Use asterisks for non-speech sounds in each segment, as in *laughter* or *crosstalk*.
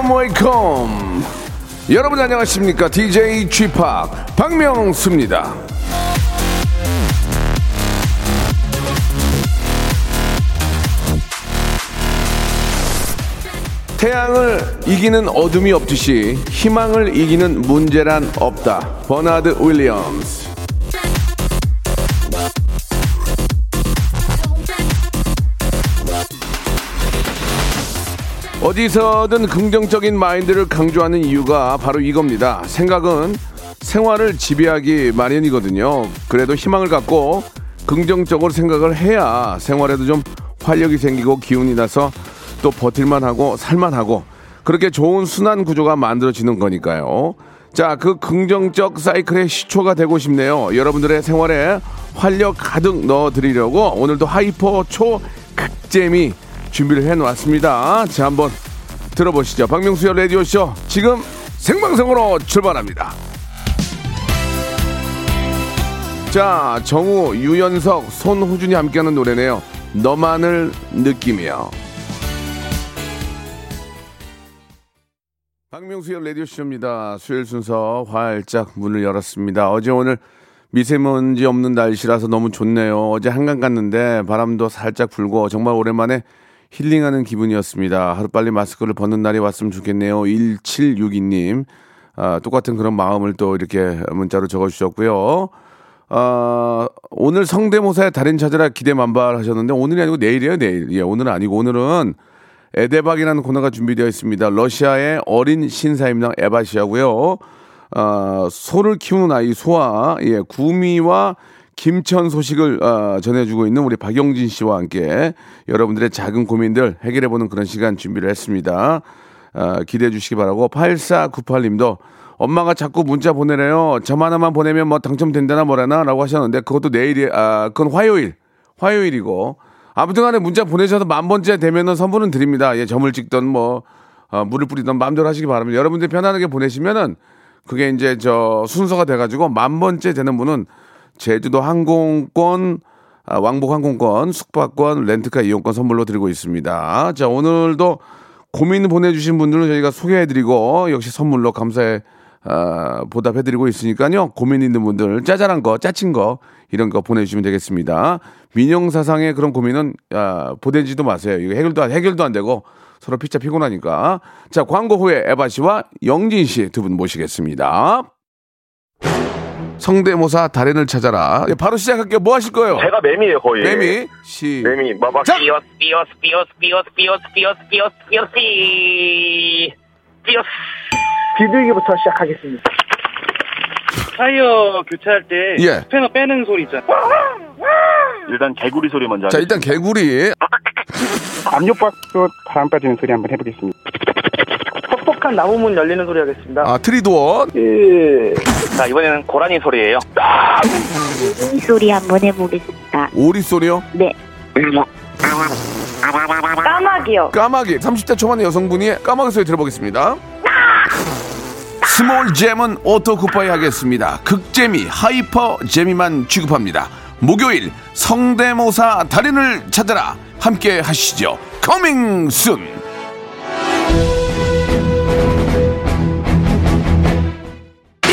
welcome welcome 여러분 안녕하십니까 DJ p 박명수입니다 태양을 이기는 어둠이 없듯이 희망을 이기는 문제란 없다. 버나드 윌리엄스. 어디서든 긍정적인 마인드를 강조하는 이유가 바로 이겁니다. 생각은 생활을 지배하기 마련이거든요. 그래도 희망을 갖고 긍정적으로 생각을 해야 생활에도 좀 활력이 생기고 기운이 나서 또 버틸만 하고 살만 하고 그렇게 좋은 순환 구조가 만들어지는 거니까요. 자, 그 긍정적 사이클의 시초가 되고 싶네요. 여러분들의 생활에 활력 가득 넣어 드리려고 오늘도 hyper 초 극재미 준비를 해 놨습니다. 자, 한번 들어보시죠. 박명수의 라디오쇼 지금 생방송으로 출발합니다. 자, 정우, 유연석, 손호준이 함께하는 노래네요. 너만을 느끼며. 박명수의 라디오쇼입니다. 수요일 순서 활짝 문을 열었습니다. 어제 오늘 미세먼지 없는 날씨라서 너무 좋네요. 어제 한강 갔는데 바람도 살짝 불고 정말 오랜만에 힐링하는 기분이었습니다. 하루빨리 마스크를 벗는 날이 왔으면 좋겠네요. 1762님. 아, 똑같은 그런 마음을 또 이렇게 문자로 적어주셨고요. 아, 오늘 성대모사의 달인 찾으라 기대 만발 하셨는데 오늘이 아니고 내일이에요, 내일. 예, 오늘은 아니고 오늘은 에데박이라는 코너가 준비되어 있습니다. 러시아의 어린 신사임당 에바시하고요. 어, 소를 키우는 아이 소아, 예, 구미와 김천 소식을 어, 전해주고 있는 우리 박영진 씨와 함께 여러분들의 작은 고민들 해결해보는 그런 시간 준비를 했습니다. 어, 기대해 주시기 바라고 8498님도 엄마가 자꾸 문자 보내래요. 점 하나만 보내면 뭐 당첨된다나 뭐라나 라고 하셨는데 그것도 내일이, 아, 그건 화요일. 화요일이고 아무튼 간에 문자 보내셔서 만 번째 되면은 선물은 드립니다. 예, 점을 찍던 뭐, 어, 물을 뿌리던 마음대로 하시기 바랍니다. 여러분들 편안하게 보내시면은 그게 이제 저 순서가 돼가지고 만 번째 되는 분은 제주도 항공권, 아, 왕복 항공권, 숙박권, 렌트카 이용권 선물로 드리고 있습니다. 자, 오늘도 고민 보내주신 분들은 저희가 소개해드리고 역시 선물로 감사해 어, 보답해드리고 있으니까요. 고민 있는 분들 짜잘한 거, 짜친 거 이런 거 보내주시면 되겠습니다. 민영사상의 그런 고민은 아, 보내지도 마세요. 이거 해결도 안, 해결도 안 되고 서로 피차 피곤하니까. 자 광고 후에 에바 씨와 영진 씨 두 분 모시겠습니다. 성대모사 달인을 찾아라. 예, 바로 시작할게요. 뭐 하실 거예요? 제가 매미예요 거의. 매미 시. 매미 막막 자! 삐어스 삐어스 삐어스 삐어스 삐어스 삐어스 삐어스 삐어스 삐 삐어스 비둘기부터 시작하겠습니다. 타이어 교체할 때 예. 스패너 빼는 소리 있잖아. 일단 개구리 소리 먼저. 자 일단 개구리. 압력밥솥 바람 빠지는 소리 한번 해보겠습니다. 퍽퍽한 나무 문 열리는 소리 하겠습니다. 아 tree door. 예. 자 이번에는 고라니 소리예요. 이 소리 한번 해보겠습니다. 오리 소리요. 네. 까마귀요. 까마귀 30대 초반의 여성분이 까마귀 소리 들어보겠습니다. small 잼은 auto 쿠파이 하겠습니다. 극재미 hyper 재미만 취급합니다. 목요일 성대모사 달인을 찾아라 함께 하시죠. coming soon.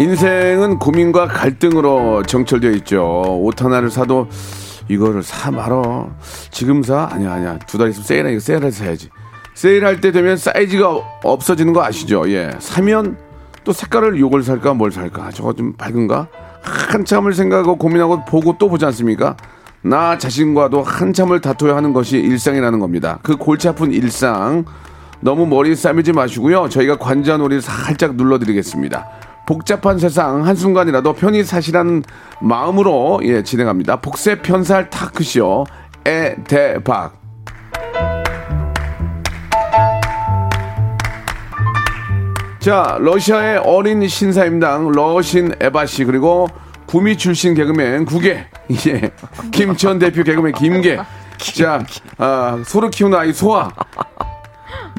인생은 고민과 갈등으로 정철되어 있죠. 옷 하나를 사도 이거를 사 말어. 지금 사? 아니야, 아니야. 두 달 있으면 세일하 이거 세일해서 사야지. 세일할 때 되면 사이즈가 없어지는 거 아시죠? 예. 사면 또 색깔을 요걸 살까 뭘 살까? 저거 좀 밝은가? 한참을 생각하고 고민하고 보고 또 보지 않습니까? 나 자신과도 한참을 다투어야 하는 것이 일상이라는 겁니다. 그 골치 아픈 일상 너무 머리 싸매지 마시고요. 저희가 관자놀이 살짝 눌러드리겠습니다. 복잡한 세상 한순간이라도 편히 사시라는 마음으로 예 진행합니다. 복세 편살 타크쇼 에 대박. 자, 러시아의 어린 신사임당 러신 에바 씨 그리고 구미 출신 개그맨 구계 *laughs* 예 김천 대표 개그맨 김계 자 아, 소를 키우는 아이 소아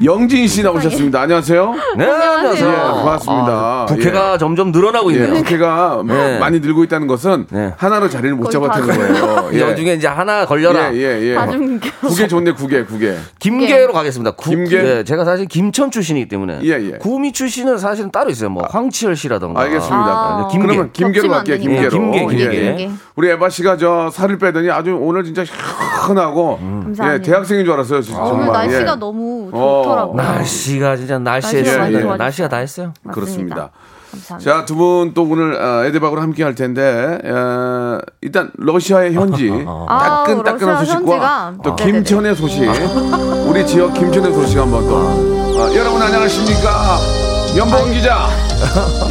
영진 씨 나오셨습니다. 안녕하세요. 네, 안녕하세요. 예, 반갑습니다. 아, 부캐가 점점 늘어나고 예, 있네요. 국회가 네. 많이 늘고 있다는 것은 네. 하나로 자리를 못 잡았다는 다 거예요. 이 와중에 이제 하나 걸려라. 예, 예, 예. 국회 좋네, 국회, 국회. 김계로 가겠습니다. 구, 김계? 네, 제가 사실 김천 출신이기 때문에 예, 예. 구미 출신은 사실은 따로 있어요. 뭐 황치열 씨라던가. 알겠습니다. 아. 김계. 그러면 김계로 갈게요. 김계로. 예, 김계, 김계. 우리 에바 씨가 저 살을 빼더니 아주 오늘 진짜 희한하고 감사합니다. 예, 대학생인 줄 알았어요, 진짜. 오늘 정말. 날씨가 예. 너무 어. 좋더라고요. 날씨가 진짜 날씨에 날씨가 많이 예, 좋아졌어요. 날씨가 다 했어요. 그렇습니다. 감사합니다. 자, 두 분 또 오늘 아, 에드박으로 함께 할 텐데, 어, 일단 러시아의 현지, *laughs* 아, 따끈따끈한 러시아 소식과 현지가? 또 네네네. 김천의 소식, 우리 지역 김천의 소식 한번 또. 어, 여러분 안녕하십니까? 연봉 기자,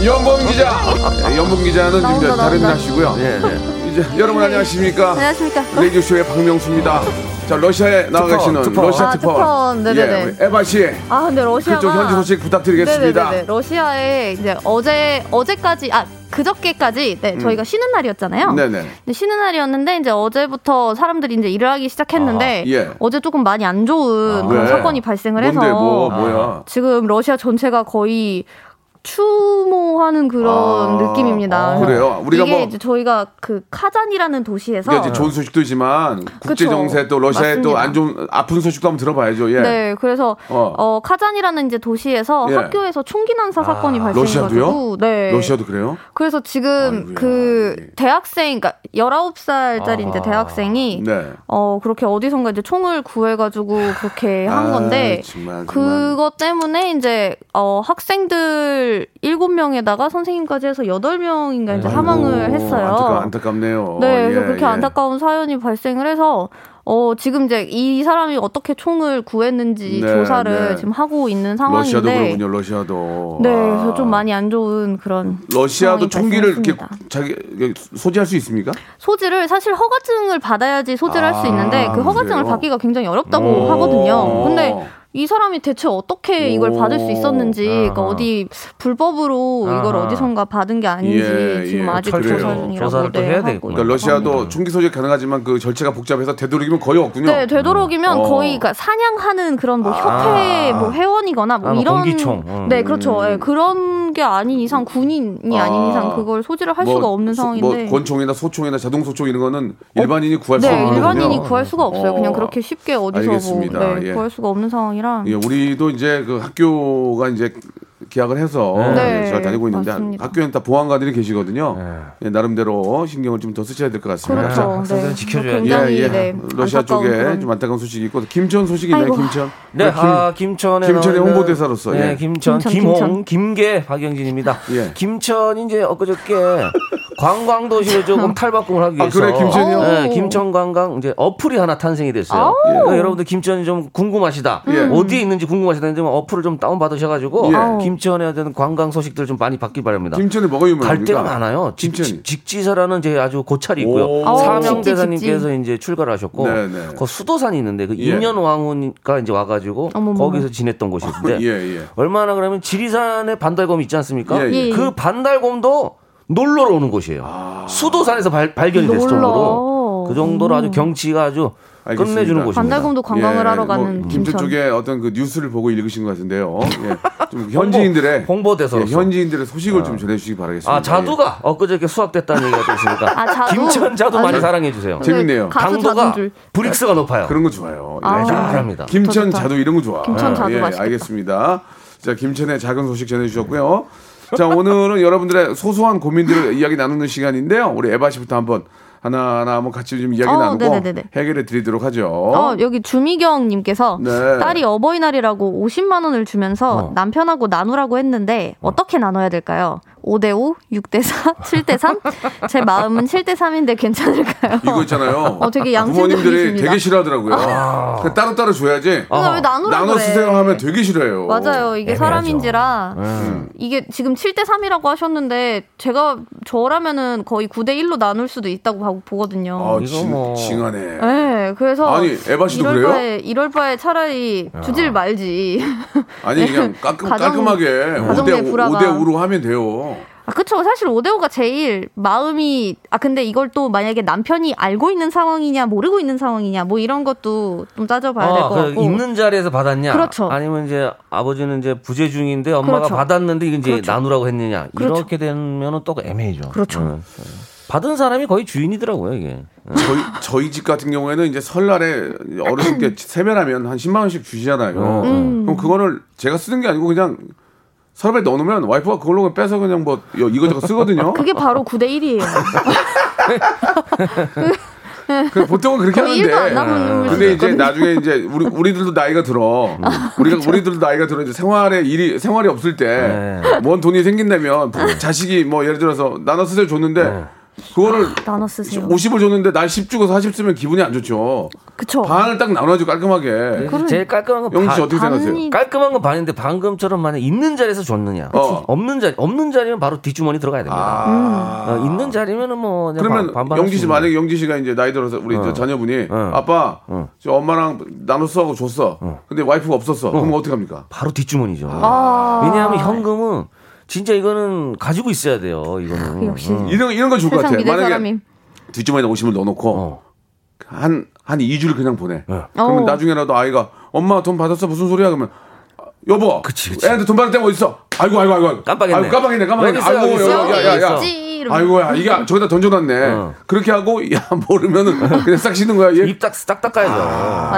연봉 기자, *laughs* 예, 연봉 기자는 지금 나온다, 다른 나온다. 하시고요. 예, 예. 이제 여러분 안녕하십니까? 안녕하십니까. 레이디오 쇼의 박명수입니다. 자 러시아에 나와 계시는 특파. 러시아 아, 특파, 특파. 네네네. 예, 우리 에바 씨, 아 근데 러시아가 그쪽 현지 소식 부탁드리겠습니다. 네네네. 러시아에 이제 어제 어제까지 아 그저께까지 네 저희가 쉬는 날이었잖아요. 음. 네네. 쉬는 날이었는데 이제 어제부터 사람들이 이제 일을 하기 시작했는데 아, 예. 어제 조금 많이 안 좋은 그런 왜? 사건이 발생을 해서 뭔데 뭐 뭐야? 지금 러시아 전체가 거의 추모하는 그런 아, 느낌입니다. 아, 그래요? 우리가 이게 뭐- 이제 저희가 그 카잔이라는 도시에서 이제 좋은 소식도 있지만 국제. 정세 또 러시아의 또. 안 좋은 아픈 소식도 한번 들어봐야죠. 예. 네, 그래서 어. 어, 카잔이라는 이제 도시에서 예. 학교에서 총기 난사 사건이 러시아도요? 발생해가지고, 네. 러시아도 그래요? 그래서 지금 아이고야, 그 예. 대학생, 그러니까 19살짜리 이제 아하. 대학생이 네. 어 그렇게 어디선가 이제 총을 구해 가지고 그렇게 한 아, 건데 정말, 정말. 그것 때문에 이제 어 학생들 7명에다가 선생님까지 해서 8명인가 이제 사망을 아이고, 했어요. 안타까, 안타깝네요. 네, 그래서 예, 그렇게 예. 안타까운 사연이 발생을 해서 어 지금 이제 이 사람이 어떻게 총을 구했는지 네, 조사를 네. 지금 하고 있는 러시아도 상황인데 그러군요. 러시아도. 네, 아. 그래서 좀 많이 안 좋은 그런 러시아도 총기를 이렇게. 자기 소지할 수 있습니까? 소지를 사실 허가증을 받아야지 소지를 할수 아, 있는데 그 허가증을 그래요? 받기가 굉장히 어렵다고 오. 하거든요. 근데 이 사람이 대체 어떻게 이걸 오. 받을 수 있었는지, 그러니까. 어디 불법으로 이걸 아하. 어디선가 받은 게 아닌지 예, 지금 예, 아직 그래요. 조사 중이라고 조사를 또 네, 해야 하고 되겠구나. 그러니까 러시아도 합니다. 총기 소지 가능하지만 그 절차가 복잡해서 되도록이면 거의 없군요. 네, 되도록이면 어. 거의 그러니까 사냥하는 그런 뭐 아. 협회 뭐 회원이거나 뭐 아, 뭐 이런 공기총. 음. 네, 그렇죠. 예, 그런 게 아닌 이상 군인이 아. 아. 닌 이상 그걸 소지를 할 뭐 수가 없는 소- 상황인데. 뭐 권총이나 소총이나 자동 소총 이런 거는 일반인이 구할 수 네, 없는 일반인이 거군요. 구할 수가 없어요. 어. 그냥 그렇게 쉽게 어디서 알겠습니다. 뭐 네, 예. 구할 수가 없는 상황이 라. 예, 우리도 이제 그 학교가 이제 계약을 해서 네. 잘 다니고 있는데 맞습니다. 학교에는 다 보안관들이 계시거든요. 네. 예, 나름대로 신경을 좀 더 쓰셔야 될 것 같습니다. 그렇죠. 학생들은 지켜줘야죠. 굉장히 예, 예. 네, 러시아 쪽에 그런- 좀 안타까운 소식이 있고 김천 소식이 있나요? 김천. 네, 김, 아, 김천에 김천의 홍보대사로서, 네, 예. 김천, 김천, 김홍, 김천. 김계 박영진입니다. *laughs* 예. 김천 이제 엊그저께 *laughs* 관광도시를 조금 탈바꿈을 하기 아, 위해서 그래, 김천이요? 네, 오. 김천 관광 이제 어플이 하나 탄생이 됐어요. 그러니까 여러분들 김천이 좀 궁금하시다. 예. 어디에 있는지 궁금하시다. 좀 어플을 좀 다운 받으셔가지고 예. 김천에 대한 관광 소식들 좀 많이 받기 바랍니다. 김천에 뭐가 갈 유명합니까? 데가 많아요. 직, 김천이. 지사라는 제 아주 고찰이 있고요. 오. 아우, 사명 대사님께서 이제 출가를 하셨고, 네, 네. 그 수도산이 있는데 그 예. 인년 왕후가 이제 와가지고 어머머머. 거기서 지냈던 곳인데 예, 예. 얼마나 그러면 지리산에 반달곰 있지 않습니까? 예, 예. 그 반달곰도 놀러로 오는 곳이에요. 아. 수도산에서 발, 발견이 됐을 놀러. 정도로 그 정도로 아주 경치가 아주 알겠습니다. 끝내주는 곳입니다. 반달곰도 관광을 하러 뭐 가는 김천 김천. 쪽에 어떤 그 뉴스를 보고 읽으신 것 같은데요. 예. *laughs* 좀 현지인들의 홍보 대사로서. 예, 현지인들의 소식을 좀 전해주시기 바라겠습니다. 아 자두가 엊그저께 수확됐다는 얘기가 또 있으니까 아, 자두? 김천 자두 아, 많이 저- 사랑해 주세요. 재- 재밌네요. 당도가. 브릭스가 높아요. 예. 그런 거 좋아요. 아. 예. 잘합니다. 김천. 자두 이런 거 좋아. 김천 자두 예, 맛있겠다. 알겠습니다. 자, 김천의 작은 소식 전해주셨고요. 자, 오늘은 여러분들의 소소한 고민들을 이야기 나누는 시간인데요. 우리 에바 씨부터 한번 하나하나 한번 같이 좀 이야기 어, 나누고 네네네네. 해결해 드리도록 하죠. 어, 여기 주미경님께서 네. 딸이 어버이날이라고 50만 원을 주면서 어. 남편하고 나누라고 했는데 어떻게 나눠야 될까요? 5대5, 6대4, 7대3. 제 마음은 7대3인데 괜찮을까요? 이거 있잖아요. 어, 되게 부모님들이. 되게 싫어하더라고요. 그냥 따로따로 줘야지. 그러니까 왜 나누라고 나눠 그래. 쓰세요 하면 되게 싫어해요. 맞아요. 이게 애매하죠. 사람인지라 음. 이게 지금 7대 3이라고 하셨는데 제가 저라면은 거의 9대 1로 나눌 수도 있다고 봐- 보거든요. 아, 징, 뭐- 징하네. 네, 그래서 아니, 에바 씨도 이럴 그래요? 바에 이럴 바에 차라리 주질 말지. 아니 그냥 깔끔, 가정- 깔끔하게 가정 5대, 내 불화가. 5대 5로 하면 돼요. 아, 그쵸. 사실 5대 5가 제일 마음이 아 근데 이걸 또 만약에 남편이 알고 있는 상황이냐 모르고 있는 상황이냐 뭐 이런 것도 좀 따져봐야 될 어, 것그 같고. 있는 자리에서 받았냐? 그렇죠. 아니면 이제 아버지는 이제 부재 중인데 엄마가 그렇죠. 받았는데 이게 이제 그렇죠. 나누라고 했느냐? 그렇죠. 이렇게 되면은 또 애매해죠. 그렇죠. 응. 받은 사람이 거의 주인이더라고요 이게. 응. 저희 저희 집 같은 경우에는 이제 설날에 어르신께 세배하면 한 10만 원씩 주시잖아요. 음. 그럼 그거를 제가 쓰는 게 아니고 그냥 서랍에 넣어놓으면 와이프가 그걸로 빼서 그냥 뭐 이거저거 쓰거든요. *laughs* 그게 바로 9대 1이에요. *laughs* 그 보통은 그렇게 거의 1도 안 하는데. 놈을 근데 이제. 나중에 이제 우리 우리들도 나이가 들어. 우리가 우리들도 나이가 들어 이제 생활에 일이 생활이 없을 때 네. 뭔 돈이 생긴다면 자식이 뭐 예를 들어서 나눠 쓰세요 줬는데 그거를 나눠 쓰세요. 50을 줬는데 날 10 주고 40 쓰면 기분이 안 좋죠. 그쵸. 반을 딱 나눠가지고 깔끔하게. 그래서 제일 깔끔한 건 영지 씨 반- 어떻게 생각하세요? 깔끔한 건 반인데 방금처럼 만약 있는 자리에서 줬느냐? 어. 없는 자리 없는 자리면 바로 뒷주머니 들어가야 됩니다. 아. 어, 있는 자리면은 뭐 그냥 그러면 반- 반반 영지 씨 만약에 영지 씨가 이제 나이 들어서 우리 저 자녀분이 어. 아빠 어. 저 엄마랑 나눠서 하고 줬어. 근데 와이프가 없었어. 그럼 어떻게 합니까? 바로 뒷주머니죠. 아. 왜냐하면 현금은 진짜 이거는 가지고 있어야 돼요. 이거는. 역시. 응. 이런 이런 거 좋을 것 세상 같아. 믿을 만약에 사람이. 뒷주머니에 50을 넣어놓고 어. 한, 한 2주를 그냥 보내. 어. 그러면 어. 나중에라도 아이가 엄마 돈 받았어 무슨 소리야 그러면 아, 여보 그치, 그치. 애한테 돈 받을 때가 어딨어 아이고 아이고 아이고 깜빡했네. 아이고, 깜빡했네 깜빡했네 여기 있어, 아이고 여기 있어. 야, 야, 야, 이러면서. 아이고야 이게 저기다 던져놨네 어. 그렇게 하고 *laughs* 야 모르면은 그냥 싹 씻는 거야 얘입딱딱 닦아야죠.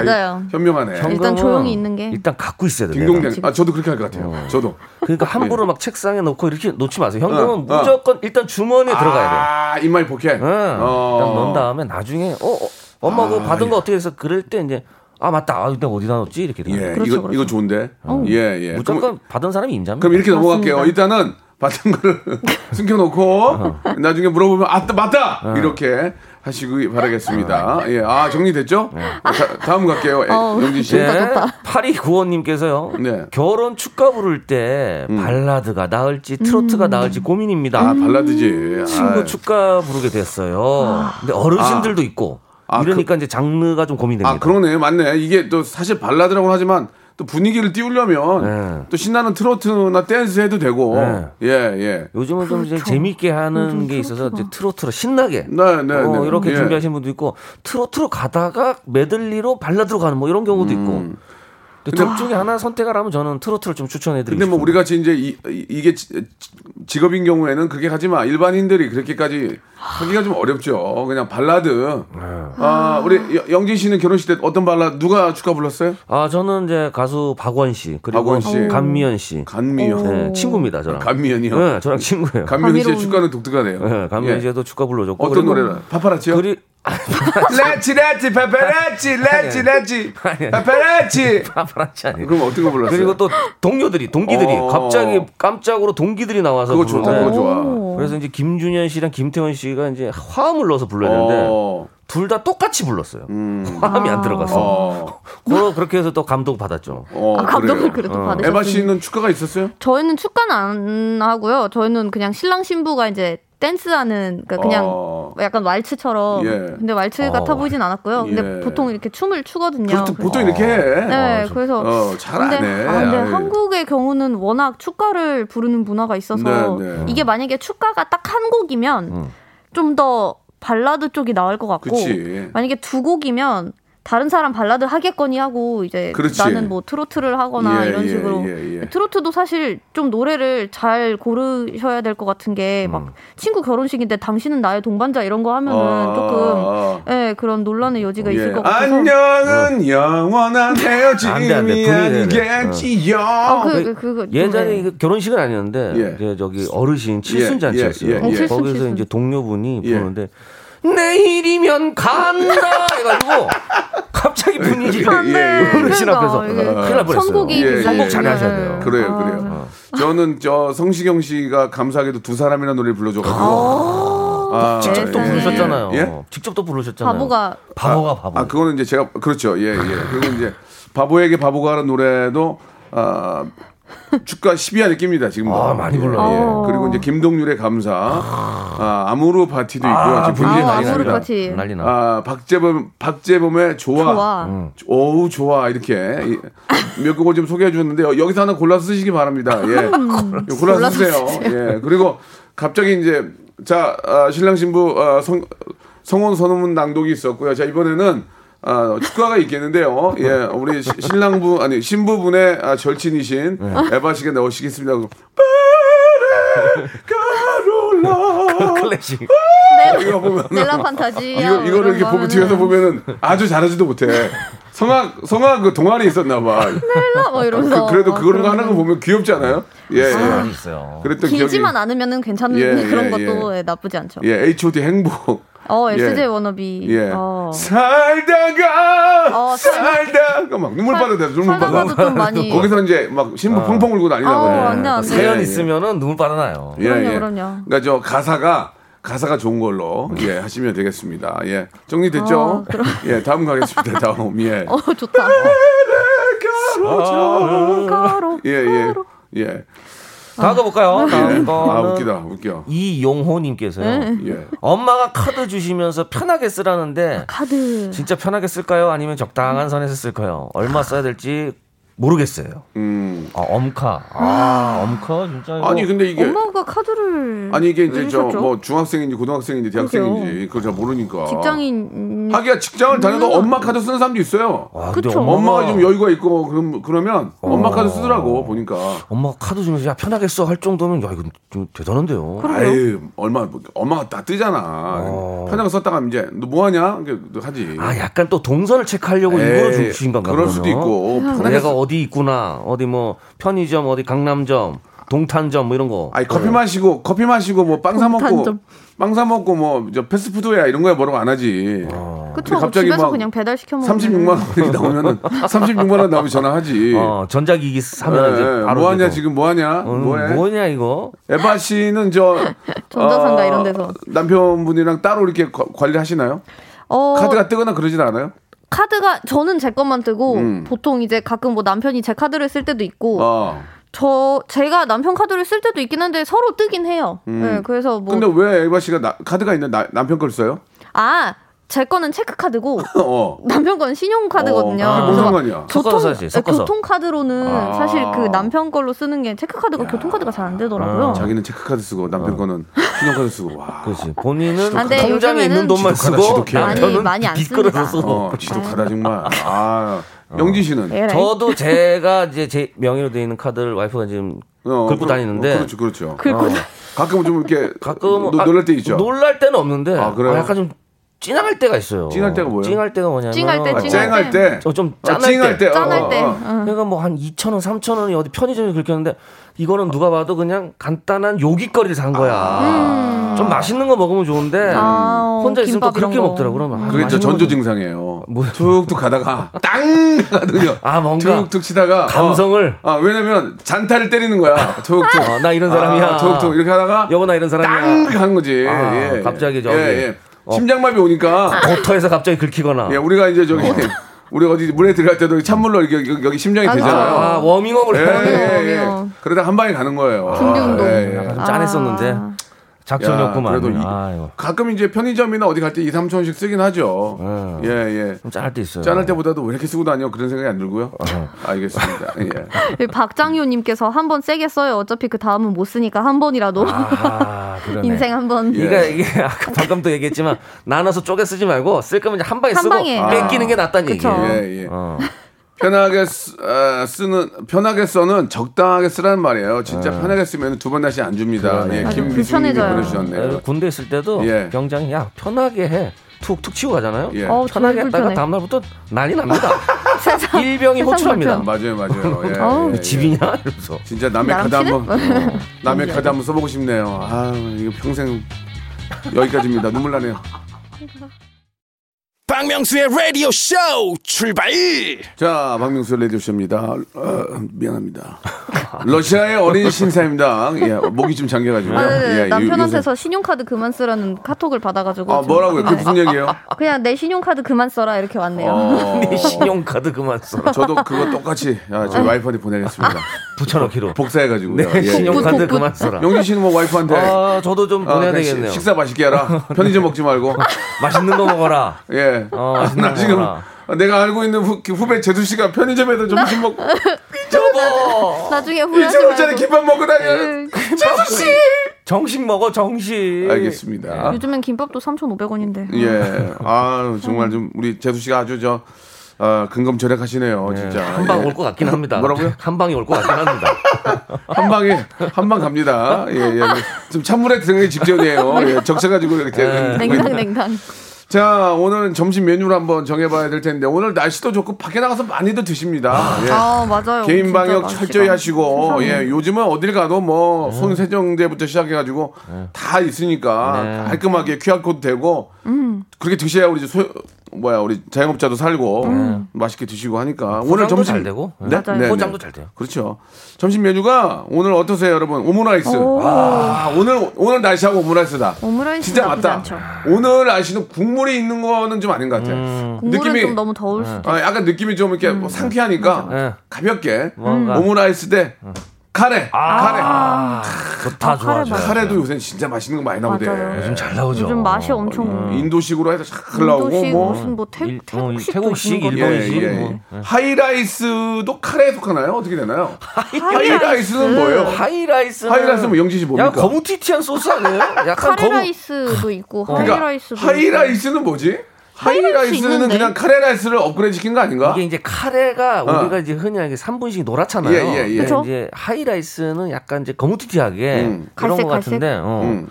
맞아요. 현명하네 일단 조용히 있는 게. 일단 갖고 있어야 돼요. 딩동댕. 아 저도 그렇게 할 것 같아요 저도 그러니까 함부로 막 책상에 놓고 이렇게 놓지 마세요. 현금은 어, 어. 무조건 일단 주머니에 들어가야 돼요. 아 in my pocket 응. 일단 넣은 다음에 나중에 어, 어 엄마 그거 받은 거 어떻게 해서 그럴 때 이제 아 맞다. 아 내가 어디다 넣었지 이렇게 돼요. 예 그렇죠, 이거 그렇죠. 이거 좋은데 예예 무조건 받은 사람이 임자입니다. 그럼 이렇게 넘어갈게요. 맞습니다. 일단은 받은 거를 *laughs* 숨겨놓고 나중에 물어보면 아 맞다 이렇게 하시기 바라겠습니다. 예, 아 정리됐죠? 자, 다음 갈게요. 예, 어. 영진 씨. 예, 좋다. 파리 구호님께서요. 네. 결혼 축가 부를 때 발라드가 나을지 트로트가 나을지 고민입니다. 아 발라드지. 친구 아, 축가 부르게 됐어요. 근데 어르신들도 있고 아, 이러니까 이제 장르가 좀 고민됩니다. 아 그러네 맞네. 이게 또 사실 발라드라고 하지만 또 분위기를 띄우려면 네. 또 신나는 트로트나 댄스 해도 되고 네. 예 예. 요즘은 좀 이제 그렇죠. 재밌게 하는 요즘 게 있어서 이제. 트로트로 신나게 네, 네, 어, 네. 이렇게 예. 준비하신 분도 있고 트로트로 가다가 메들리로 발라드로 가는 뭐 이런 경우도 있고. 둘 중에 하나 선택하라면 저는 트로트를 좀 추천해드리고 근데 뭐. 우리 같이 이제 이, 이- 지- 직업인 경우에는 그렇게 하지 마. 일반인들이 그렇게까지 하기가 좀 어렵죠. 그냥 발라드. 아, 우리 여- 영진 씨는 결혼식 때 어떤 발라드 누가 축가 불렀어요? 아 저는 이제 가수 박원 씨 그리고 박원 씨. 간미연 씨 간미연. 네, 친구입니다 저랑. 간미연이요. 네, 저랑 친구예요. 간미연 씨의. 축가는 독특하네요. 네, 간미연 예. 씨도 축가 불러줬고 어떤 노래를? 파파라치요? 그리 레치 레치 페페레치 레치 레치. 페페레치. 파파라치 아니에요. 그럼 거 불렀어요? 그리고 또 동료들이 동기들이 어. 갑자기 깜짝으로 동기들이 나와서 그거 좋다. 그거 좋아. 오. 그래서 이제 김준현 씨랑 김태원 씨가 이제 화음을 넣어서 불러야 되는데 어. 둘다 똑같이 불렀어요. 음. *laughs* 화음이 안 들어갔어. 어. *laughs* 그러 그렇게 해서 또 감동 받았죠. 어, 아, 그래요. 그래도 어. 받으셨어요. 에바 씨는 축가가 있었어요? 저희는 축가는 안 하고요. 저희는 그냥 신랑 신부가 이제 댄스하는 그러니까 그냥 어. 약간 왈츠처럼. 예. 근데 왈츠 같아 어. 보이진 않았고요. 근데 예. 보통 이렇게 춤을 추거든요. 보통, 보통 이렇게 해. 네, 어, 그래서 어, 잘안 근데, 해. 아, 근데 아유. 한국의 경우는 워낙 축가를 부르는 문화가 있어서 네, 네. 이게 만약에 축가가 딱 한 곡이면 좀더 발라드 쪽이 나을 것 같고 그치. 만약에 두 곡이면 다른 사람 발라드 하겠거니 하고 이제 그렇지. 나는 뭐 트로트를 하거나 예, 이런 예, 식으로 예, 예. 트로트도 사실 좀 노래를 잘 고르셔야 될 것 같은 게막 친구 결혼식인데 당신은 나의 동반자 이런 거 하면은 아, 조금 아. 예 그런 논란의 여지가 있을 예. 것 같아서 안녕은 영원한 헤어짐이 안 돼, 안 돼. 분위기 내야 돼. 아니겠지요. 아, 그, 그, 좀, 예전에 결혼식은 아니었는데 예. 이제 저기 어르신 칠순 예, 잔치였어요. 예, 예, 예. 거기서 칠순. 이제 동료분이 예. 부르는데 내일이면 간다 해가지고 갑자기 분위기가 예, 예, 예. 어르신 앞에서 이게 큰일 날 뻔했어요. 선곡이 예, 예. 선곡 잘 하셔야 돼요. 그래요, 그래요. 저는 저 성시경 씨가 감사하게도 두 사람이라는 노래를 불러줘가지고. 아, 직접 또 예, 부르셨잖아요. 예? 예? 직접 또 부르셨잖아요. 바보가 바보가 바보. 아, 그거는 이제 제가 그렇죠. 예, 예. 그리고 이제 바보에게 바보가 하는 노래도 아 주가 10위 안에 낍니다. 지금. 아, 많이 불러요. 어. 예. 그리고 이제 김동률의 감사, 아, 아무르 파티도 있고요. 아, 지금 분위기 아, 아무르. 파티. 난리 나. 아, 박재범, 박재범의 좋아. 좋아. 오우, 좋아. 이렇게. 이- 몇 곡을 좀 소개해 주는데, 여기서 하나 골라서 쓰시기 바랍니다. 예. 음. 골라서 쓰세요. 예. 그리고 갑자기 이제, 자, 아, 신랑 신부, 아, 성, 성원 선언문 낭독이 있었고요. 자, 이번에는 아, 축가가 있겠는데요. 예, 우리 시- 신랑부, 아니, 신부분의 아, 절친이신 에바 씨가 나오시겠습니다. 가롤라. 클래식. 이거 보면 넬라 판타지. 이거 이거를 이렇게 보면 뒤에서 보면은 아주 잘하지도 못해. 성악 성악 그 동아리 있었나 봐. 뭐 이러면서. 그, 래도 어, 그런 거 그러면. 하는 거 보면 귀엽지 않아요? 예. 예. 많이 있어요. 그랬던 기억이 길지만 않으면은 괜찮은 예, *laughs* 그런 예, 것도 예, 나쁘지 않죠. 예, H.O.T 행복. 어, 예. SJ 워너비. 예. 어. 살다가 어, 살- 살다가 막 눈물 살- 빠져대 눈물 빠져. 좀 많이. 거기서 이제 막 신부 펑펑 울고 난리 아우, 나거든요. 안 돼, 안 돼. 사연 예, 예. 있으면은 눈물 빠져나요. 예, 그럼요, 예. 그럼요. 그러니까 저 가사가 가사가 좋은 걸로 예 하시면 되겠습니다. 예 정리됐죠? 어, 그럼- 예 다음 가겠습니다. 다음 예. 어, 좋다. *laughs* 가로. 예, 예, 예. 다음 거 볼까요? 예. 다음 아, 웃기다, 웃겨. 이용호님께서요. 네. 예. 엄마가 카드 주시면서 편하게 쓰라는데 카드. 진짜 편하게 쓸까요? 아니면 적당한 선에서 쓸까요? 얼마 써야 될지 모르겠어요. 음. 아, 엄카. 아, 엄카 진짜 이거 아니, 근데 이게. 엄마가 카드를. 아니, 이게 이제 저? 뭐 중학생인지 고등학생인지 대학생인지 그걸 잘 모르니까. 직장인. 하기야 직장을 다녀도 엄마 카드 쓰는 사람도 있어요. 아, 그쵸. 엄마가 좀 여유가 있고 그럼 그러면 엄마 카드 쓰더라고 보니까. 엄마가 카드 주면서 야 편하게 써 할 정도면 야 이거 좀 대단한데요. 아유 얼마 뭐, 엄마가 다 뜨잖아. 어. 편하게 썼다가 이제 너 뭐하냐? 이렇게 하지. 아 약간 또 동선을 체크하려고 일부러 에이, 주신 건가 그럴 그러면? 수도 있고 편하게 내가 쓰- 어디 있구나 어디 뭐 편의점 어디 강남점 동탄점 뭐 이런 거 아니 커피 마시고 커피 마시고 뭐 빵 사 먹고. 빵 사 먹고 뭐 저 패스트푸드야 이런 거야 뭐라고 안 하지. 그쵸. 갑자기 집에서 막 그냥 배달 시켜 먹으면. 36만 원이 나오면은 36만 원 나오면 전화하지. *laughs* 어, 전자기기 사면 이제 예, 예. 바로 뭐 하냐 되고. 지금 뭐 하냐? 어, 뭐해? 뭐냐 이거 에바 씨는 저 *laughs* 전자상가 어, 이런 데서. 남편분이랑 따로 이렇게 거- 관리하시나요? 어, 카드가 뜨거나 그러진 않아요? 카드가 저는 제 것만 뜨고 음. 보통 이제 가끔 뭐 남편이 제 카드를 쓸 때도 있고 어. 저 제가 남편 카드를 쓸 때도 있긴 한데 서로 뜨긴 해요. 네, 그래서 뭐 음. 근데 왜 에바 씨가 나- 카드가 있는 나- 남편 걸 써요? 아, 제 거는 체크 카드고 *laughs* 어. 남편 건 신용 카드거든요. 어, 상관이야? 섞어서 사야지, 섞어서. 교통 카드로는 아. 사실 그 남편 걸로 쓰는 게 체크 카드가 교통 카드가 잘 안 되더라고요. 자기는 체크 카드 쓰고 남편 거는 신용 카드 쓰고 와. 그렇지 본인은 아, 근데 통장에 요즘에는 있는 돈만 쓰고 지독해. 남편은 많이- 많이 안 *laughs* 씁니다. 쓰고 어, 지독하다 정말. *laughs* 아, 영진 씨는 에라이. 저도 제가 이제 제 명의로 되어 있는 카드를 와이프가 지금 어, 긁고 그- 다니는데 어, 그렇죠, 그렇죠. 긁고 다- 가끔 좀 이렇게 가끔 노, 놀랄 때 있죠. 놀랄 때는 없는데 아, 그래요? 약간 좀 찡할 때가 있어요. 찡할 때가 뭐예요? 찡할 때가 뭐냐면 찡할 때, 아, 찡할 때, 어, 좀 아, 짠할 찡할 때. 때, 어, 짠할 어, 때. 어. 응. 그러니까 뭐 한 2천 원, 3천 원이 어디 편의점에 긁혔는데 이거는 누가 봐도 그냥 간단한 요깃거리를 산 거야. 좀 맛있는 거 먹으면 좋은데 아, 혼자 있으면 또 그렇게 거. 먹더라고. 그러면 아, 그게 저 맛있는 전조 증상이에요. 툭툭 가다가 땅 하거든요. 아, 뭔가 툭툭 치다가 감성을 어, 아 왜냐면 잔타를 때리는 거야. 툭툭. 어, 나 이런 사람이야. 아, 툭툭 이렇게 하다가 여보 나 이런 땅 사람이야. 하는 거지. 아, 예, 갑자기 저기. 예, 예. 어. 심장마비 오니까 고터에서 갑자기 긁히거나. 예, 우리가 이제 저기 우리 어디 물에 들어갈 때도 찬물로 이렇게 여기, 여기 심장이 아, 되잖아요. 아, 워밍업을 예, 해야 돼. 예, 예. 워밍업. 그러다 한 방에 가는 거예요. 준비 운동. 예, 예. 약간 좀 짠했었는데 아. 작전이었구만. 야, 그래도 이-. 가끔 이제 편의점이나 어디 갈 때 2, 3천 원씩 쓰긴 하죠. 음. 예, 예. 좀 짠할 때 있어요. 짠할 때보다도 왜 이렇게 쓰고 다녀? 그런 생각이 안 들고요. *laughs* 알겠습니다. 예. 박장효님께서 한 번 세게 써요. 어차피 그 다음은 못 쓰니까 한 번이라도 아, 그러네. *laughs* 인생 한 번. 예. 이게 이게 아까 방금도 얘기했지만 나눠서 쪼개 쓰지 말고 쓸 거면 이제 한 방에 한 쓰고 방에. 뺏기는 게 낫다는. 얘기예요. 예, 예. 어. 편하게 쓰, 아, 쓰는 편하게 써는 적당하게 쓰라는 말이에요. 진짜 편하게 쓰면 두 번 다시 안 줍니다. 예, 불편해져요. 보내주셨네요. 에, 군대 있을 때도 예. 병장이 야 편하게 해. 툭툭 치고 가잖아요. 예. 어, 편하게 했다가 불편해. 다음날부터 난리 납니다. *laughs* 세상, 일병이 세상 호출합니다. 맞아요, 맞아요. *laughs* 예, 어우, 예, 예. 집이냐 이러면서. 진짜 남의 나랑 카드? 한번 어, *laughs* 남의 카드 한번 써보고 싶네요. 아 이거 평생 여기까지입니다. 눈물 나네요. 박명수의 라디오 쇼 출발 자, 박명수 라디오 쇼입니다. 어, 미안합니다. 러시아의 어린 신사입니다. 예, 목이 좀 잠겨가지고. 아. 예, 요- 남편한테서 신용카드 그만 쓰라는 카톡을 받아가지고. 아, 좀- 뭐라고요? 그게 네. 무슨 얘기예요? *laughs* 그냥 내 신용카드 그만 써라 이렇게 왔네요. 어, *laughs* 네 신용카드 그만 써. 저도 그거 똑같이 아, 저희 와이프한테 보내겠습니다. 붙여넣기로. 복사해가지고. 네, 신용카드 그만 써라. 영진 씨는 뭐 와이프한테 아, 저도 좀 아, 보내야 되겠네요. 식- 식사 맛있게 해라. 편의점 먹지 말고. *laughs* 맛있는 거 먹어라. 예. 어, 아, 맛있는 나거 지금 먹어라. 내가 알고 있는 후, 그 후배 제수 씨가 편의점에서 점심 먹고 여보! 나중에 후회하지 1천 원짜리 말고. 김밥 먹고 다녀. 네. 제수 씨. 정식 먹어, 정식. 알겠습니다. 요즘엔 김밥도 3,500원인데. 예. 아 정말 좀 우리 제수 씨가 아주 저 어, 근검절약하시네요, 진짜. 한방 예. 올것 같긴 합니다. 뭐라고요? 한 방이 올 것 같긴 합니다. *laughs* 한 방에 한 방 갑니다. 예, 예. 좀 찬물에 들어가기 직전이에요. 예, 적셔가지고 이렇게. 네. 냉당 냉당. 자, 오늘은 점심 메뉴를 한번 정해봐야 될 텐데 오늘 날씨도 좋고 밖에 나가서 많이들 드십니다. 예. 아 맞아요. 개인 방역. 철저히 하시고 예 요즘은 어딜 가도 뭐 네. 손 세정제부터 시작해가지고 다 있으니까 네. 깔끔하게 QR 코드 되고 음. 그렇게 드셔야 우리 소, 뭐야 우리 자영업자도 살고 맛있게 드시고 하니까 오늘 음. 점심 잘 되고. 네? 맞아요. 네, 포장도 네. 잘 돼요. 그렇죠 점심 메뉴가 오늘 어떠세요 여러분 오므라이스 오. 아 오늘 오늘 날씨하고 오므라이스다 오므라이스 진짜 맞다. 오늘 날씨는 국물이 있는 거는 좀 아닌 것 같아 음. 느낌이- 좀 너무 더울 수도. 아, 약간 느낌이 좀 이렇게 음. 뭐 상쾌하니까 네. 가볍게. 오므라이스 대 카레 아, 좋다, 아, 좋아, 카레 좋아. 맛. 카레도 요새 진짜 맛있는 거 많이 나오대 맞아요. 요즘 잘 나오죠. 요즘 맛이 엄청 인도식으로 해서 잘 나오고 인도식 뭐 무슨 뭐 태, 일- 어, 태국식 태국식, 예, 거 일본식. 예, 뭐. 예. 하이라이스도 카레에 속하나요? 어떻게 되나요? 하이라이스 는 뭐예요? 하이라이스는 하이라이스 뭐 영지 씨야 뭡니까? 거무튀튀한 소스 아니에요? 약간 카레 거무 라이스도 있고 그러니까 하이라이스도 하이라이스는 뭐지? 하이라이스는? 그냥 카레 라이스를 업그레이드 시킨 거 아닌가? 이게 이제 카레가 어. 우리가 이제 흔히 하게 3분씩 노랗잖아요. 예, 예, 예. 그쵸? 이제 하이라이스는 약간 이제 거무튀튀하게 음. 그런 갈색, 것 같은데 어. 음.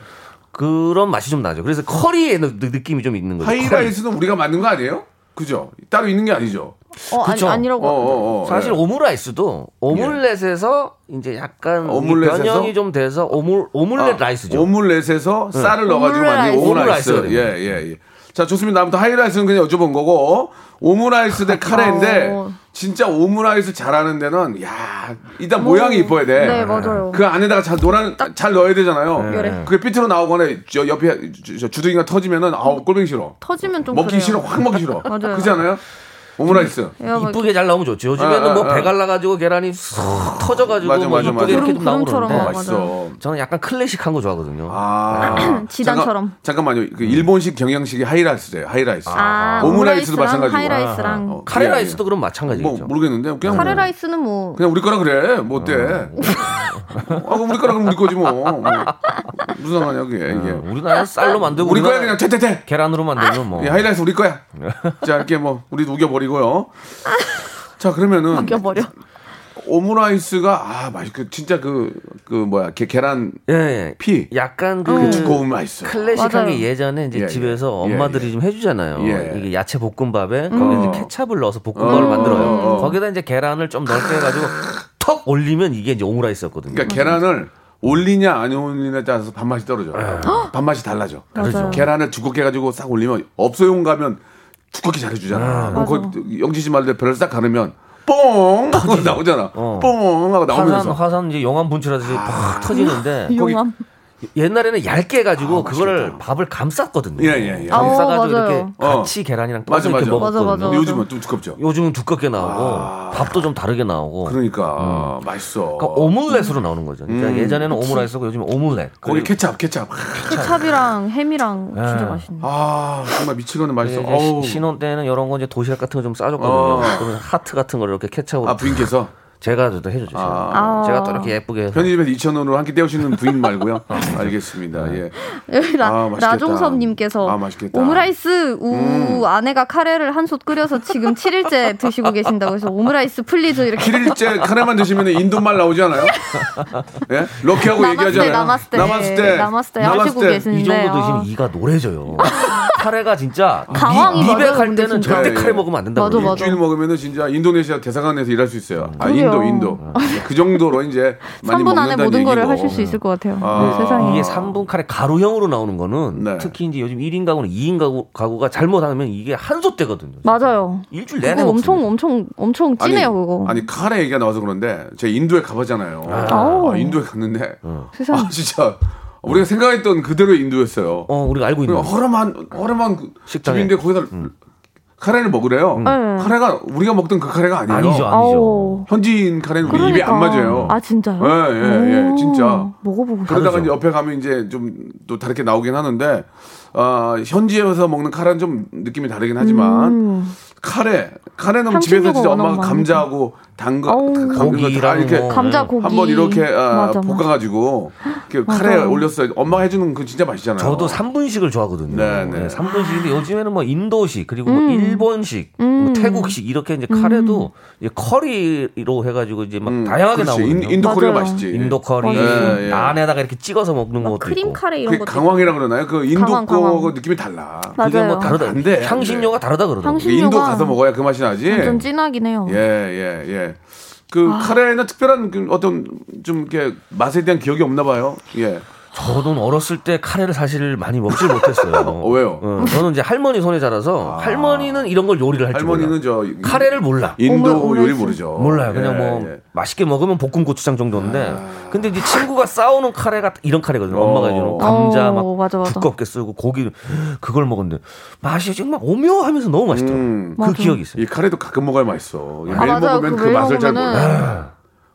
그런 맛이 좀 나죠. 그래서 커리의 느, 느낌이 좀 있는 거죠. 하이라이스는 우리가 만든 거 아니에요? 그죠? 따로 있는 게 아니죠. 어 아니 그쵸? 아니 라고. 어, 어, 어. 사실 예. 오므라이스도 오믈렛에서 이제 약간 오믈렛에서? 변형이 좀 돼서 오물 오믈렛 아, 라이스죠. 오믈렛에서 쌀을 넣어가지고 만든. 오므라이스. 오므라이스. 예, 예, 예. 자, 좋습니다. 아무튼 하이라이스는 그냥 여쭤본 거고, 오므라이스 대 카레인데, 어. 진짜 오므라이스 잘하는 데는, 야 일단 모양이 이뻐야 돼. 네 맞아요. 그 안에다가 잘 노란, 잘 넣어야 되잖아요. 요래. 그게 삐뚤어 나오거나, 저 옆에 주둥이가 터지면은, 아우, 꼴보기 싫어. 터지면 좀 먹기 그래요. 싫어, 확 먹기 싫어. *laughs* 맞아요. 그렇지 않아요? 오므라이스. 이쁘게 잘 나오면 좋죠. 요즘에는 아, 뭐 아, 아. 배 갈라가지고 계란이 쏙 터져가지고 맞아, 뭐 맞아, 이쁘게 맞아. 이렇게 좀 어, 맛있어. 저는 약간 클래식한 거 좋아하거든요. 아. *clears throat* 지단처럼. 잠깐, 만요 그 일본식 경양식이 하이라이스래요, 하이라이스. 아, 오므라이스도 마찬가지고. 하이라이스랑 어, 카레 예, 예. 라이스도 그럼 뭐 마찬가지겠죠. 모르겠는데 그냥 카레 뭐, 라이스는 뭐 그냥 우리 거라 그래 뭐 어때 아 그럼 우리 거라 그럼 우리 거지 뭐, 뭐. 무슨 상관이야 그게 이게 어, 우리나라 쌀로 만들고 우리 거야 그냥 퇴퇴퇴 계란으로 만들면 뭐 예, 하이라이스 우리 거야 자 이렇게 뭐 우리도 우겨버리고요 자 그러면은 먹여버려. 오므라이스가 아 맛있그 진짜 그 그 뭐야 게, 계란 예, 예. 피 약간 그 음. 두꺼우면 맛있어 클래식한. 게 예전에 이제 예, 집에서 예, 엄마들이 예. 좀 해주잖아요. 예. 이게 야채 볶음밥에 음. 거기에 어. 이제 케찹을 넣어서 볶음밥을 어, 만들어요. 어, 어. 거기다 이제 계란을 좀 넓게 해가지고 턱 올리면 이게 이제 오므라이스였거든요. 그러니까 계란을 올리냐 안 올리냐에 따라서 밥맛이 떨어져 밥맛이 달라져. 맞아요. 계란을 두껍게 해가지고 싹 올리면 없어용 가면 두껍게 잘해주잖아. 그럼 거기 영지 씨 말대로 별을 싹 가르면 뽕! 하고 나오잖아. 어. 뽕! 하고 화산 나오면서. 화산 이제 용암 분출하듯이 팍 터지는데 거기- *laughs* 용암. 옛날에는 얇게 해가지고 아, 그거를. 밥을 감쌌거든요. 예, 예, 예. 아, 어, 감싸가지고 맞아요. 이렇게 어. 같이 계란이랑 맞아, 떡 이렇게 맞아. 맞아, 먹었거든요. 맞아. 근데 요즘은 좀 두껍죠. 요즘은 두껍게 나오고 아. 밥도 좀 다르게 나오고. 그러니까 맛있어. 그러니까 오믈렛으로 나오는 거죠. 그러니까 음. 예전에는 오므라이스고 요즘 오믈렛. 거기 케찹, 케찹. 케찹이랑 햄이랑 진짜 예. 맛있네. 아 정말 미치겠네 맛있어. 시- 신혼 때는 이런 거 이제 도시락 같은 거 좀 싸줬거든요. 어. 그러면 하트 같은 걸 이렇게 케찹으로 아 부인께서 제가 또 해줬죠. 제가. 아. 제가 또 이렇게 예쁘게 해서. 편의점에서 2천 원으로 한 끼 때우시는 부인 말고요. *laughs* 알겠습니다. 예. 여기 라, 아. 라종섭님께서 아, 맛있겠다. 오므라이스 우 음. 아내가 카레를 한 솥 끓여서 지금 7일째 *laughs* 드시고 계신다고 해서 오므라이스 please 이렇게 7일째 카레만 드시면 인도말 나오지 않아요? 예? 럭키하고 얘기하잖아요. 남았을 때, 남았을 때. 남았을 때 하시고 때. 계시는데 이 정도 어. 드시면 이가 노래져요. *laughs* 카레가 진짜 미, 맞아요, 근데 때는 진짜. 절대 예, 카레 예. 먹으면 안 된다고. 맞아. 맞아. 일주일 먹으면은 진짜 인도네시아 대사관에서 일할 수 있어요. 아. 인도, 인도. 그 정도로 이제 *laughs* 많이 3분 안에 모든 거를. 하실 수 있을 것 같아요. 아. 네, 세상에. 이게 3분 카레 가루형으로 나오는 거는 네. 특히 이제 요즘 1인 가구는 2인 가구, 가구가 잘못하면 이게 한솥되거든요. 맞아요. 일주일 내내 그거 엄청. 엄청 엄청 찐해요 그거. 아니 카레 얘기가 나와서 그런데 제가 인도에 가봤잖아요. 아우. 아, 인도에 갔는데 세상에. 아 진짜 우리가 생각했던 그대로의 인도였어요. 어, 우리가 알고 있는 허름한 허름한 그 식당에. 집인데 거기다 카레를 먹으래요. 네. 카레가 우리가 먹던 그 카레가 아니에요. 아니죠, 아니죠. 현지인 카레는 우리 입에 안 맞아요. 아 진짜요? 예, 예, 예, 오, 진짜. 먹어보고 싶어. 그러다가 다르죠. 이제 옆에 가면 이제 좀 또 다르게 나오긴 하는데 아 현지에서 먹는 카레는 좀 느낌이 다르긴 하지만 음. 카레 카레는 향신료가 집에서 진짜 엄마가 감자하고. 다 고기랑 이렇게 뭐. 감자 고기. 한번 이렇게 아. 볶아가지고 이렇게 카레 맞아. 올렸어요. 엄마가 해주는 그 진짜 맛있잖아요. 저도 3분식을 좋아하거든요. 네, 네. 3분식인데 요즘에는 뭐 인도식 그리고 뭐 일본식, 뭐 음. 태국식 이렇게 이제 카레도 이제 커리로 해가지고 이제 막 음, 다양하게. 나오거든요. 인, 도 커리야 맞아요. 맛있지. 인도 커리 예, 예. 안에다가 이렇게 찍어서 먹는 막 것도 크림 있고. 카레 이런 그 것도 강황이라 그러나요? 그 인도 강황, 거 강황. 느낌이 달라. 그게 맞아요. 뭐 다르다. 안 돼, 안 돼. 향신료가 다르다 그러더라고요. 향신- 인도 가서 먹어야 그 맛이 나지. 완전 진하긴 해요. 예, 예, 예. 그 카레는 특별한 그 어떤 좀 이렇게 맛에 대한 기억이 없나 봐요. 예. 저는 어렸을 때 카레를 사실 많이 먹질 못했어요. *laughs* 어, 왜요? 어, 저는 이제 할머니 손에 자라서 할머니는 이런 걸 요리를 할줄 할머니는 몰라. 저 카레를 몰라. 인도 오므- 요리 오므라이스. 모르죠. 몰라요. 그냥 예, 뭐 예. 맛있게 먹으면 볶음 고추장 정도인데. 아. 근데 이제 친구가 싸우는 카레가 이런 카레거든요. 어. 엄마가 해주는 감자 막 어, 맞아, 맞아. 두껍게 쓰고 고기 그걸 먹었는데 맛이 정말 오묘하면서 너무 맛있더라고요. 음. 그 맞아. 기억이 있어요. 이 카레도 가끔 먹어야 맛있어. 매일 아. 먹으면 그 그, 맛을 잘 먹으면은 몰라.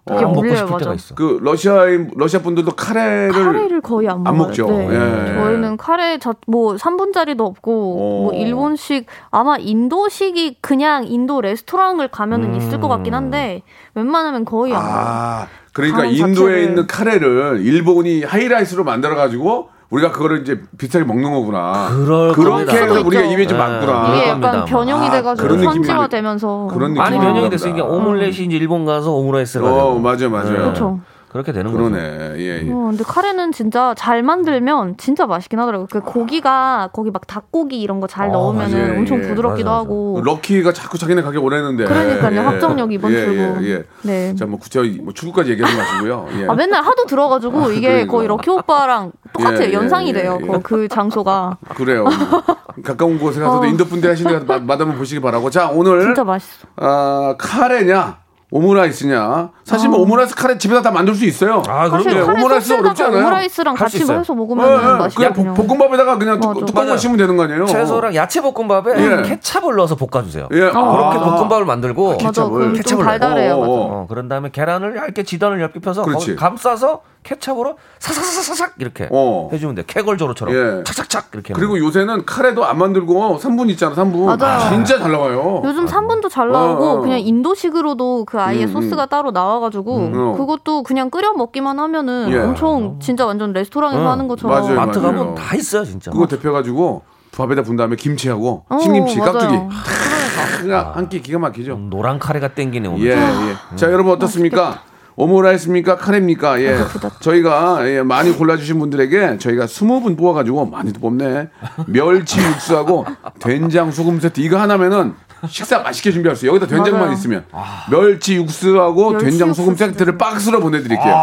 안 먹고 물려요, 싶을 맞아. 때가 있어. 그 러시아인 러시아 분들도 카레를, 카레를 거의 안, 안 먹어요. 먹죠. 네. 예. 저희는 카레 자, 뭐 3분짜리도 없고 오. 뭐 일본식 아마 인도식이 그냥 인도 레스토랑을 가면은 음. 있을 것 같긴 한데 웬만하면 거의 안 먹어요. 아, 그러니까 가는 인도에 자체를- 있는 카레를 일본이 하이라이스로 만들어 가지고 우리가 그거를 이제 비슷하게 먹는 거구나. 그럴 그렇게 겁니다. 해서 우리가 있죠. 입에 좀 네. 많구나. 이게 그럴 약간 겁니다. 변형이 아, 돼가지고 그런 느낌이 현지화되면서 그런 느낌이 많이 그런 변형이. 됐으니까 오믈렛이 이제 일본 가서 오므라이스가 어, 되고. 맞아요, 맞아요. 그렇죠. 그렇게 되는 거죠. 그러네. 예, 예. 어, 근데 카레는 진짜 잘 만들면 진짜 맛있긴 하더라고요. 그 고기가 거기 막 닭고기 이런 거잘 어, 넣으면. 은 엄청 예. 부드럽기도 맞아, 맞아. 하고. 럭키가 자꾸 자기네 가게 오래는데. 그러니까요. 확정력 이번 예, 주고. 예, 예. 네. 자, 뭐 구체적인 뭐 축구까지 얘기하지 마시고요. 예. 아, 맨날 하도 들어가지고 이게 그러니까. 거의 럭키 오빠랑 *laughs* 똑같아요. 예, 예, 연상이 예, 돼요. 예. 그, 그 장소가. 그래요. 가까운 곳에 가서도 어. 인도 분들 하시는 거맛 한번 보시기 바라고. 자, 오늘 진짜 맛있어. 아, 카레냐? 오므라이스냐? 사실 뭐 오므라이스 카레 집에서 다 만들 수 있어요. 아, 사실 그럼요. 오므라이스 어렵지 않아요? 오므라이스랑 같이 있어요. 해서 예, 먹으면 예. 맛있거든요. 그냥 볶- 볶음밥에다가 그냥 뚜- 맞아. 맞아요. 씌우면 되는 거 아니에요? 채소랑 야채 볶음밥에 예. 케찹을 넣어서 볶아주세요. 예. 그렇게 아. 볶음밥을 만들고 맞아. 케찹을. 좀 케찹을 달달해요. 맞아. 어, 어, 그런 다음에 계란을 얇게 지단을 얇게 펴서 감싸서 케찹으로 사사사사삭 이렇게 어. 해주면 돼. 캐걸조로처럼 예. 착착착 이렇게. 그리고 요새는 카레도 안 만들고 3분 있잖아, 3분. 맞아요. 진짜 잘 나와요. 요즘 3분도 잘 나오고 어, 어. 그냥 인도식으로도 그 아예 음, 소스가 따로 나와가지고 음. 그것도 그냥 끓여 먹기만 하면은 예. 엄청 진짜 완전 레스토랑에서 어. 하는 것처럼 맞아요. 마트 맞아요. 가면 다 있어요 진짜. 그거 데펴가지고 밥에다 분 다음에 김치하고 어, 신김치. 깍두기. 그냥 한끼 기가 막히죠. 음, 노란 카레가 땡기네 오늘. 예, 예. 자, 여러분 어떻습니까? 오므라이스입니까? 카레입니까? 예. 저희가 예, 많이 골라주신 분들에게 저희가 20분 뽑아가지고 많이도 뽑네. 멸치 육수하고 된장 소금 세트 이거 하나면은 식사 맛있게 준비할 수 있어요. 여기다 된장만 맞아요. 있으면 멸치 육수하고 멸치 된장 소금 육수 세트를 박스로 보내드릴게요.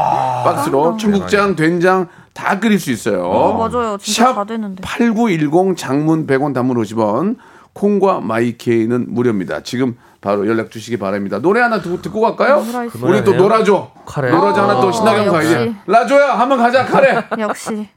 박스로 청국장, 된장 다 끓일 수 있어요. 어, 맞아요. 진짜 다 되는데. 8910 장문 100원 단문 50원 콩과 마이케이는 무료입니다. 지금 바로 연락 주시기 바랍니다. 노래 하나 듣고, 듣고 갈까요? 오므라이스. 우리 또. 놀아줘. 카레. 놀아줘 하나 또 어, 신나게 한번 가야지. 역시. 라조야 한번 가자 카레. *laughs* 역시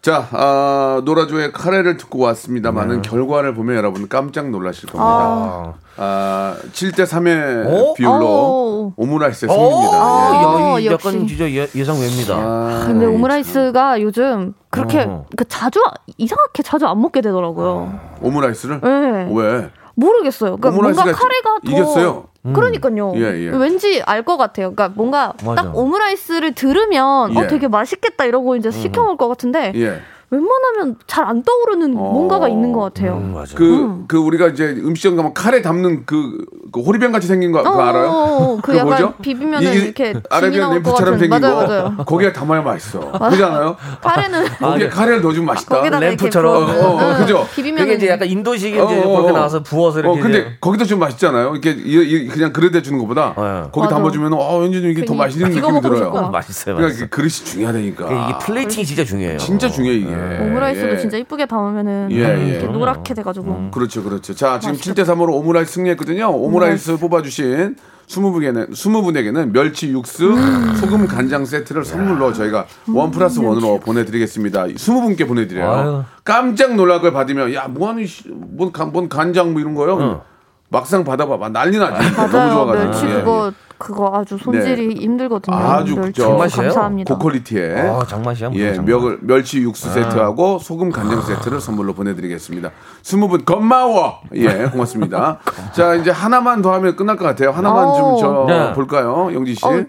자, 아, 노라조의 카레를 듣고 왔습니다만은 네. 결과를 보면 여러분 깜짝 놀라실 겁니다. 아, 아, 7대 3의 어? 비율로 오. 오므라이스의 어, 승리입니다. 예. 야, 어, 이 약간 역시. 진짜 예, 예상 외입니다. 아, 근데 참. 오므라이스가 요즘 그렇게 어. 그 자주 이상하게 자주 안 먹게 되더라고요. 오므라이스를 네. 왜? 모르겠어요. 그러니까 뭔가 카레가 더 이겼어요. 그러니까요. 예, 예. 왠지 알 것 같아요. 그러니까 뭔가 맞아. 딱 오므라이스를 들으면 예. 어 되게 맛있겠다 이러고 이제 시켜 먹을 것 같은데 예. 웬만하면 잘 안 떠오르는 어. 뭔가가 있는 것 같아요. 음, 맞아. 그, 그 우리가 이제 음식점 가면 카레 담는 그 그 호리병 같이 생긴 거 그거 어, 알아요? 어, 어, 그 그거 약간 뭐죠? 비비면은 이게 이렇게 아라비안 램프처럼. 생긴 맞아요, 거. 맞아요. 거기에 담아야 맛있어. 그러지 않아요? 카레는 거기에 카레를 넣어주면 맛있다. 램프처럼. 어, 어, 응, 그죠? 비비면 그게 이제 약간 인도식의 이제 어, 어, 그렇게 어. 나와서 부어서 이렇게. 어, 근데 이제 거기다 좀 맛있잖아요. 이렇게 이, 이, 그냥 그릇에 주는 것보다 네. 거기. 담아주면 어 왠지 좀 이게 더 맛있는 찍어 느낌이 들어요. 맛있어요, 그러니까 맛있어요. 그 그릇이 중요하다니까. 이게 plating이 진짜 중요해요. 진짜 중요해 이게. 오므라이스도 예. 진짜 이쁘게 담으면은 예, 예. 이렇게 노랗게 돼가지고 그렇죠, 그렇죠. 자, 지금 7대 3으로 오므라이스 승리했거든요. 오므라이스 뽑아주신 20분에게는 20분에게는 멸치 육수, 소금 간장 세트를 선물로 저희가 one plus one으로 보내드리겠습니다. 20분께 보내드려요. 아유. 깜짝 놀랄 걸 받으면 야, 뭐하니, 씨, 뭔, 간- 뭔 간장 뭐 이런 거요. 막상 받아봐봐 난리 나지. 너무 맞아요. 좋아가지고. 멸치 예, 그거 그거 아주 손질이 힘들거든요. 아주 멸치 그죠. 맛이에요? 감사합니다. 고quality에. 아, 장맛이야. 예, 장맛. 멸, 멸치 육수 세트하고 소금 간장 세트를 선물로 보내드리겠습니다. 스무 분 고마워. 예, *laughs* 고맙습니다. 자, 이제 하나만 더 하면 끝날 것 같아요. 하나만 좀저 네. 볼까요, 영지 씨? 어.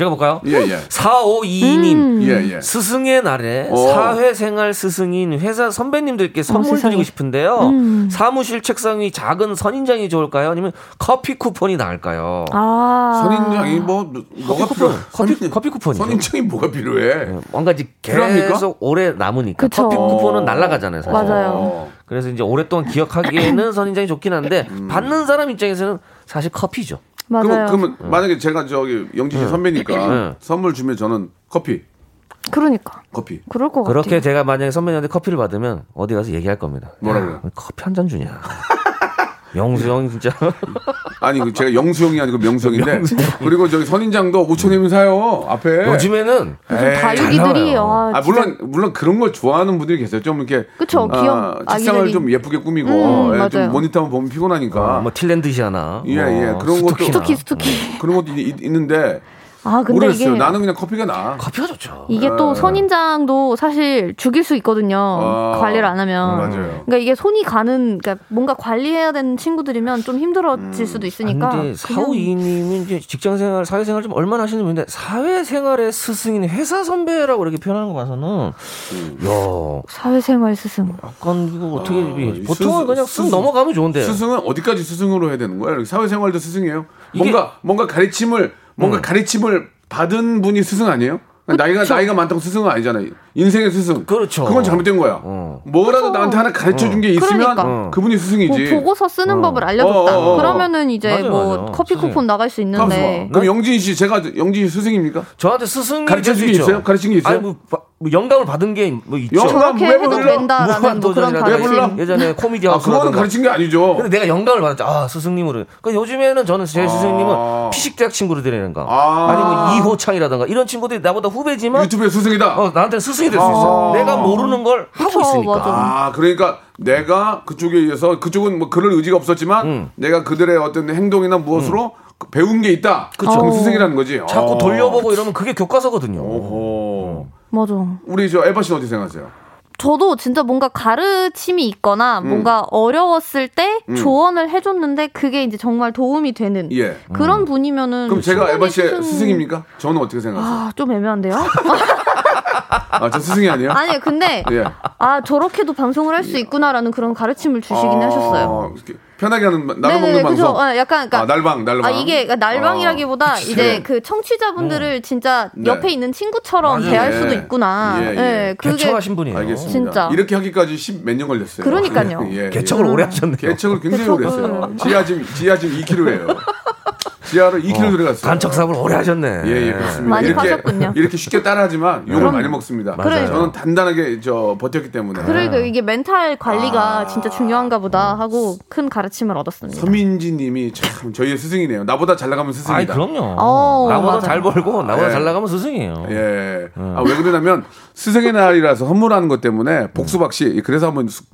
제가 볼까요? 예, 예. 4522님. 음. 예, 예. 스승의 날에 어. 사회생활 스승인 회사 선배님들께 선물 세상에. 드리고 싶은데요. 음. 사무실 책상 위 작은 선인장이 좋을까요? 아니면 커피 쿠폰이 나을까요? 아 선인장이 뭐 뭐가 필요해? 커피, 커피 쿠폰이죠. 선인장이 뭐가 필요해? 뭔가 이제 필요합니까? 계속 오래 남으니까 그쵸. 커피 쿠폰은 날라가잖아요. 사실. 맞아요. 어. 그래서 이제 오랫동안 기억하기에는 선인장이 좋긴 한데 음. 받는 사람 입장에서는 사실 커피죠. 맞아요. 그러면, 그러면 만약에 제가 저기 영지 씨 선배니까 네. 선물 주면 저는 커피, 그러니까 커피. 그럴 것 같아요. 그렇게 제가 만약에 선배님한테 커피를 받으면 어디 가서 얘기할 겁니다. 뭐라 야, 그래요? 커피 한 잔 주냐? 명수 형 진짜 *laughs* 아니 그 제가 영수형이 아니고 명수형인데 그리고 저기 선인장도 5천 원이면 사요 앞에. 요즘에는 에이, 다육이들이 나와요. 아, 아 물론 물론 그런 걸 좋아하는 분들이 계세요. 좀 이렇게 그쵸, 아, 귀여운 책상을 아기들이. 좀 예쁘게 꾸미고 음, 예, 좀 맞아요. 모니터만 보면 피곤하니까 뭐 틸랜드시아나 예, 예. 뭐 그런 것도- 스투키나. 스투키 스투키. 그런 것도 있, 있는데 아 근데 모르겠어요. 이게 나는 그냥 커피가 나. 커피가 좋죠. 이게 또 선인장도 사실 죽일 수 있거든요. 아, 관리를 안 하면. 맞아요. 그러니까 이게 손이 가는 그러니까 뭔가 관리해야 되는 친구들이면 좀 힘들어질 수도 있으니까. 근데 사우이님은 이제 직장생활, 사회생활 좀 얼마나 하시는 분인데 사회생활의 스승인 회사 선배라고 이렇게 표현하는 거 봐서는 음. 야 사회생활 스승. 약간 이거 어떻게 아, 보통은 그냥 쓱 스승- 넘어가면 좋은데 스승은 어디까지 스승으로 해야 되는 거야? 사회생활도 스승이에요? 뭔가 뭔가 가르침을 뭔가 음. 가르침을 받은 분이 스승 아니에요? 나이가 나이가 많다고 스승은 아니잖아요. 인생의 스승. 그렇죠. 그건 잘못된 거야. 어. 뭐라도 나한테 하나 가르쳐 준 게 있으면 그러니까. 그분이 뭐 스승이지. 보고서 쓰는 법을 알려줬다. 어, 어, 어. 그러면은 이제 맞아요, 뭐 맞아요. 커피 선생님. 쿠폰 나갈 수 있는데. 봐. 그럼 영진 씨 제가 영진 씨 스승입니까? 저한테 스승이 가르쳐 준게. 있어요? 가르친 게 있어요? 아니 뭐, 바- 뭐 영감을 받은 게 뭐 있죠. 영감 그렇게 왜 해도 불러? 된다라는 뭐 그런 무한도전이라든지 왜 불러? 가르침. 예전에 코미디 아 그거는 가르친 게 아니죠. 근데 내가 영감을 받았죠. 아, 스승님으로. 그 요즘에는 저는 제 스승님은 피식대학 친구를 데리는가. 아. 아. 니면 이호창이라든가 이런 친구들이 나보다 후 배지만 유튜브의 스승이다. 어, 나한테 스승이 될 수 있어. 내가 모르는 걸 하고 그쵸, 있으니까. 맞아. 아, 그러니까 내가 그쪽에 의해서 그쪽은 뭐 그럴 의지가 없었지만 음. 내가 그들의 어떤 행동이나 무엇으로 그 배운 게 있다. 그쵸. 그럼 스승이라는 거지. 자꾸 어. 돌려보고 이러면 그게 교과서거든요. 오호. 맞아. 우리 저 에바 씨는 어떻게 생각하세요? 저도 진짜 뭔가 가르침이 있거나 음. 뭔가 어려웠을 때 조언을 해줬는데 그게 이제 정말 도움이 되는 예. 그런 분이면은 그럼 제가 에바 씨의 스승- 스승입니까? 저는 어떻게 생각하세요? 아, 좀 애매한데요? 아, 저 스승이 아니에요? 아니요, 근데 예. 아 저렇게도 방송을 할 수 있구나라는 그런 가르침을 주시긴 아, 하셨어요. 이렇게 편하게 하는 나눠 네네, 먹는 그죠. 방송. 어, 약간 그러니까 아, 날방, 날방. 아 이게 그러니까 날방이라기보다 그치. 이제 그 청취자분들을 진짜 네. 옆에 있는 친구처럼 맞아요. 대할 예. 수도 있구나. 예, 예, 예. 그게 개척하신 분이에요. 알겠습니다. 진짜. 이렇게 하기까지 10몇년 걸렸어요. 그러니까요. *laughs* 예, 예. 개척을 오래 하셨네요. 개척을 굉장히 오래 개척을. 했어요. 지하 지금 지하 지금 2kg예요. 지하로 2kg 들어갔어요. 간척 사업을 오래 하셨네. 예, 예, 그렇습니다. 많이 이렇게, 파셨군요. 이렇게 쉽게 따라하지만 욕을 많이 먹습니다. 맞아요. 저는 단단하게 저 버텼기 때문에. 그러니까 이게 멘탈 관리가 아. 진짜 중요한가 보다 하고 큰 가르침 을 얻었습니다. 서민지 님이 참 저희의 스승이네요. 나보다 잘 나가면 스승이다. 그럼요. 어, 나보다 맞아. 잘 벌고 나보다 예. 잘 나가면 스승이에요. 예. 아, 왜 그러냐면 스승의 날이라서 선물하는 것 때문에 복수박 씨 그래서 한번 수-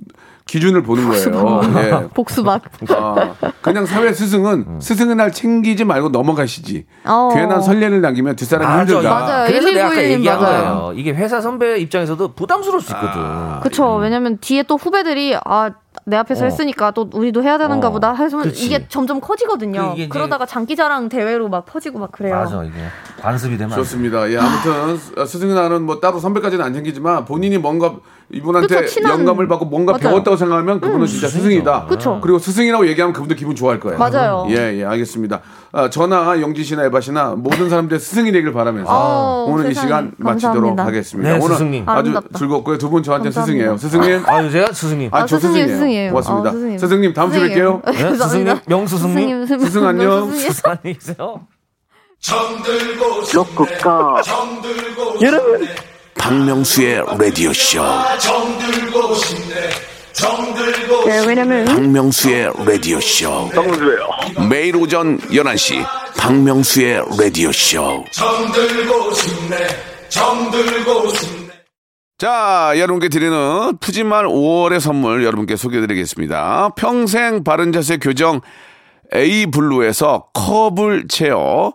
기준을 보는 거예요. 예. *laughs* 복수박. 아, 그냥 사회 스승은 스승의 날 챙기지 말고 넘어가시지. 어. 괜한 선례를 남기면 뒷사람이 맞아, 힘들다. 맞아요. 그래서 내가 아까 119 얘기한 맞아요. 거예요. 이게 회사 선배 입장에서도 부담스러울 수 있거든. 아, 그쵸. 왜냐면 뒤에 또 후배들이 아, 내 앞에서 어. 했으니까 또 우리도 해야 되는가 어. 보다 해서. 이게 점점 커지거든요. 그 그러다가 장기자랑 대회로 막 퍼지고 막 그래요. 맞아 이게. 관습이 되면. 좋습니다. 예, 아무튼 스승이 나는 뭐 따로 선배까지는 안 생기지만 본인이 뭔가 이분한테 그쵸, 친한- 영감을 받고 뭔가 맞아요. 배웠다고 생각하면 그분은 진짜 스승이다. 그쵸. 그리고 스승이라고 얘기하면 그분도 기분 좋아할 거예요. 맞아요. 예, 예, 알겠습니다. 아, 저나 영지 씨나 에바 씨나 모든 사람들의 스승이 되길 바라면서 아우, 오늘 이 세상에. 시간 마치도록 감사합니다. 하겠습니다. 네, 오늘 스승님. 아주 아름답다. 즐겁고요. 두 분 저한테 감사합니다. 스승이에요. 스승님. 아, 제가 스승님. 아, 아, 저 스승님. 스승이에요. 고맙습니다. 아, 스승님. 스승님, 다음 주에 뵐게요. 네, 스승님. 명스승님. 스승님, 스승 안녕. 스승님. *laughs* 안녕히 계세요. 로쿠꺼. 여러분. 박명수의 라디오 쇼. 네, 왜냐면 박명수의 라디오 쇼. 매일 오전 11시 박명수의 라디오 쇼. 자, 여러분께 드리는 푸짐한 5월의 선물 여러분께 소개해드리겠습니다. 평생 바른 자세 교정 A 블루에서 컵을 채워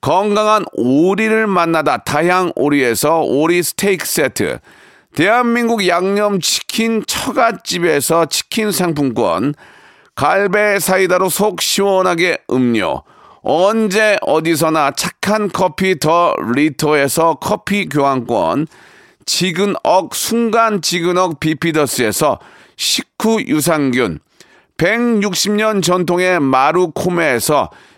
건강한 오리를 만나다 다향 오리에서 오리 스테이크 세트. 대한민국 양념치킨 처갓집에서 치킨 상품권. 갈배 사이다로 속 시원하게 음료. 언제 어디서나 착한 커피 더 리터에서 커피 교환권. 지근억 순간 지근억 비피더스에서 식후 유산균. 160년 전통의 마루코메에서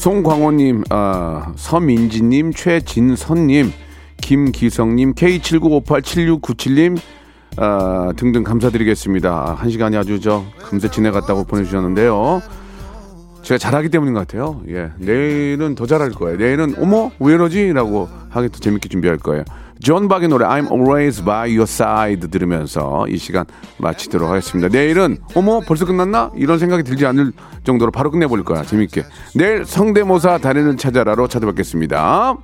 송광호님, 아, 서민지님, 최진선님, 김기성님, K79587697님, 아, 등등 감사드리겠습니다. 한 시간이 아주 저 금세 지나갔다고 보내주셨는데요. 제가 잘하기 때문인 것 같아요. 예. 내일은 더 잘할 거예요. 내일은, 어머, 왜 이러지? 라고 하기 더 재밌게 준비할 거예요. 존 박의 노래 I'm always by your side 들으면서 이 시간 마치도록 하겠습니다. 내일은 어머 벌써 끝났나? 이런 생각이 들지 않을 정도로 바로 끝내버릴 거야. 재밌게. 내일 성대모사 달인을 찾아라로 찾아뵙겠습니다.